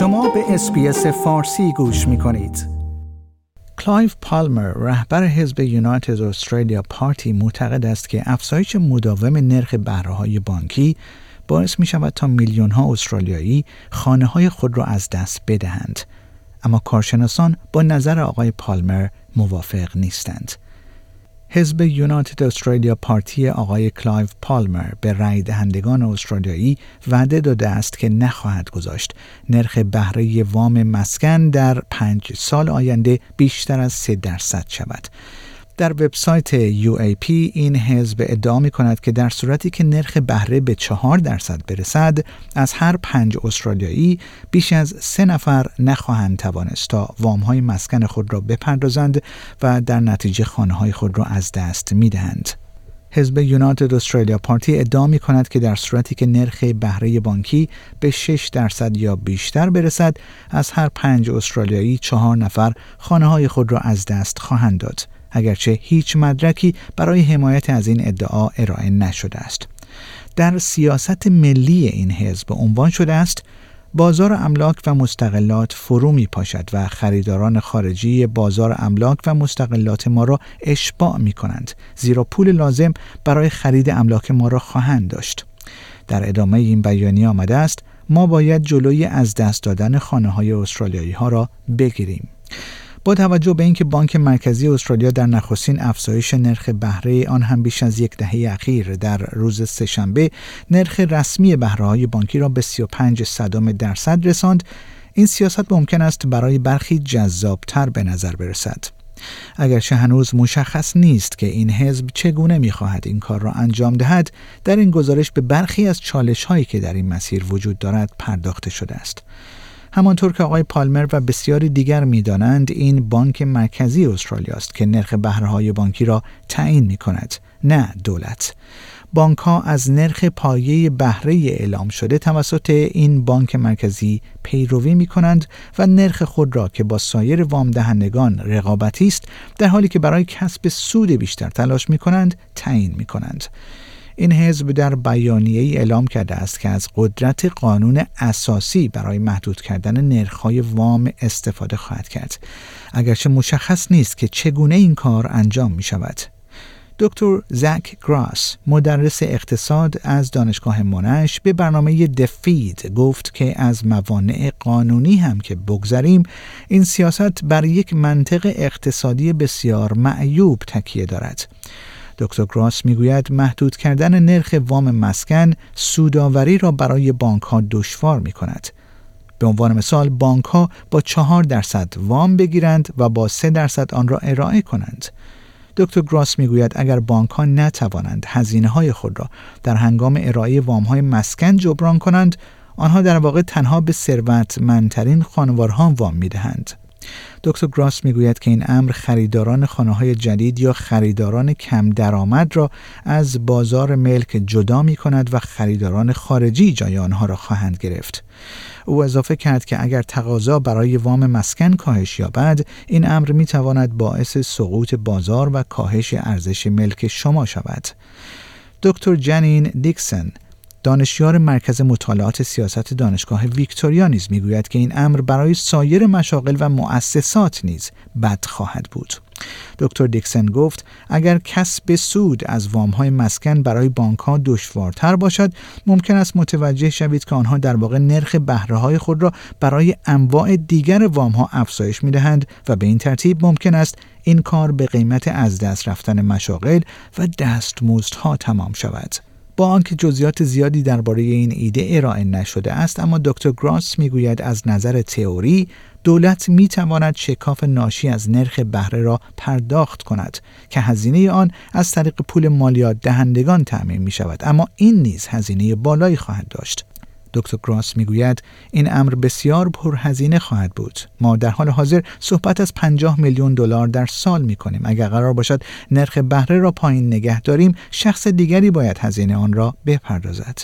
شما به اس‌بی‌اس فارسی گوش می کنید. کلایو پالمر رهبر حزب یونایتد استرالیا پارتی معتقد است که افزایش مداوم نرخ بهرههای بانکی باعث می شود تا میلیون ها استرالیایی خانه های خود را از دست بدهند. اما کارشناسان با نظر آقای پالمر موافق نیستند. حزب یونایتد استرالیا پارتی آقای کلایو پالمر به رای دهندگان استرالیایی وعده داده است که نخواهد گذاشت نرخ بهره وام مسکن در پنج سال آینده بیشتر از 3 درصد شود. در وبسایت UAP این حزب ادعا می کند که در صورتی که نرخ بهره به چهار درصد برسد از هر پنج استرالیایی بیش از سه نفر نخواهند توانست تا وام های مسکن خود را بپردازند و در نتیجه خانه های خود را از دست می دهند. حزب یونایتد استرالیا پارتی ادعا می کند که در صورتی که نرخ بهره بانکی به 6 درصد یا بیشتر برسد از هر پنج استرالیایی چهار نفر خانه های خود را از دست خواهند داد. اگرچه هیچ مدرکی برای حمایت از این ادعا ارائه نشده است. در سیاست ملی این حزب عنوان شده است بازار املاک و مستقلات فرو می پاشد و خریداران خارجی بازار املاک و مستقلات ما را اشباع می کنند زیرا پول لازم برای خرید املاک ما را خواهند داشت. در ادامه این بیانیه آمده است ما باید جلوی از دست دادن خانه های استرالیایی ها را بگیریم. با توجه به اینکه بانک مرکزی استرالیا در نخستین افزایش نرخ بهره آن هم بیش از یک دهه اخیر در روز سهشنبه نرخ رسمی بهره های بانکی را به 35 صدام درصد رساند. این سیاست ممکن است برای برخی جذابتر به نظر برسد. اگرچه هنوز مشخص نیست که این حزب چگونه می‌خواهد این کار را انجام دهد در این گزارش به برخی از چالش هایی که در این مسیر وجود دارد پرداخته شده است. همانطور که آقای پالمر و بسیاری دیگر می‌دانند این بانک مرکزی استرالیا است که نرخ بهرهای بانکی را تعیین می کند نه دولت. بانک ها از نرخ پایه بهره اعلام شده توسط این بانک مرکزی پیروی می کنند و نرخ خود را که با سایر وام دهندگان رقابتی است در حالی که برای کسب سود بیشتر تلاش می کنند تعیین می کنند این حزب در بیانیه اعلام کرده است که از قدرت قانون اساسی برای محدود کردن نرخ‌های وام استفاده خواهد کرد. اگرچه مشخص نیست که چگونه این کار انجام می شود دکتر زک گراس مدرس اقتصاد از دانشگاه مونش به برنامه دفید گفت که از موانع قانونی هم که بگذریم این سیاست بر یک منطق اقتصادی بسیار معیوب تکیه دارد. دکتر گراس می‌گوید محدود کردن نرخ وام مسکن سوداوری را برای بانک ها دشوار می کند. به عنوان مثال بانک ها با چهار درصد وام بگیرند و با سه درصد آن را ارائه کنند. دکتر گراس می‌گوید اگر بانک ها نتوانند هزینه های خود را در هنگام ارائه وام های مسکن جبران کنند آنها در واقع تنها به ثروتمندترین خانوارها وام می‌دهند دکتر گراس می‌گوید که این امر خریداران خانه های جدید یا خریداران کم درآمد را از بازار ملک جدا می کند و خریداران خارجی جای آنها را خواهند گرفت. او اضافه کرد که اگر تقاضا برای وام مسکن کاهش یابد این امر می تواند باعث سقوط بازار و کاهش ارزش ملک شما شود. دکتر جنین دیکسن دانشیار مرکز مطالعات سیاست دانشگاه ویکتوریا نیز می‌گوید که این امر برای سایر مشاغل و مؤسسات نیز بد خواهد بود. دکتر دیکسن گفت اگر کسب سود از های مسکن برای بانک ها دشوارتر باشد ممکن است متوجه شوید که آنها در واقع نرخ بهره های خود را برای انواع دیگر وام ها افزایش می دهند و به این ترتیب ممکن است این کار به قیمت از دست رفتن مشاغل و دستمزدها تمام شود. با آنکه جزئیات زیادی درباره این ایده ارائه نشده است اما دکتر گراس می‌گوید از نظر تئوری دولت می تواند شکاف ناشی از نرخ بهره را پرداخت کند که هزینه آن از طریق پول مالیات دهندگان تعمین می شود اما این نیز هزینه بالایی خواهد داشت. دکتر گراس می‌گوید این امر بسیار پرهزینه خواهد بود. ما در حال حاضر صحبت از 50 میلیون دلار در سال می کنیم اگر قرار باشد نرخ بهره را پایین نگه داریم شخص دیگری باید هزینه آن را بپردازد.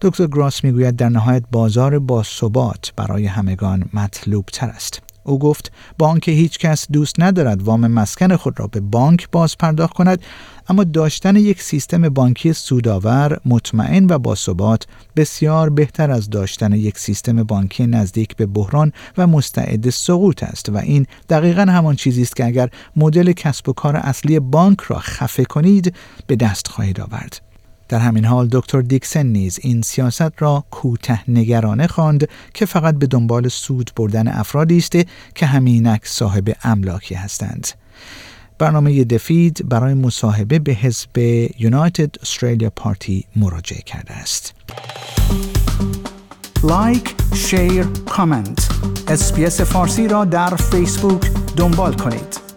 دکتر گراس می‌گوید در نهایت بازار با ثبات برای همگان مطلوب تر است. او گفت با آنکه هیچ کس دوست ندارد وام مسکن خود را به بانک باز پرداخت کند اما داشتن یک سیستم بانکی سودآور مطمئن و باثبات بسیار بهتر از داشتن یک سیستم بانکی نزدیک به بحران و مستعد سقوط است و این دقیقا همان چیزی است که اگر مدل کسب و کار اصلی بانک را خفه کنید به دست خواهید آورد. در همین حال دکتر دیکسن نیز این سیاست را کوته نگرانه خواند که فقط به دنبال سود بردن افرادی است که همینک صاحب املاکی هستند. برنامه دفید برای مصاحبه به حزب یونایتد استرالیا پارتی مراجعه کرده است. لایک، شیر، کامنت. اسپیس فارسی را در فیسبوک دنبال کنید.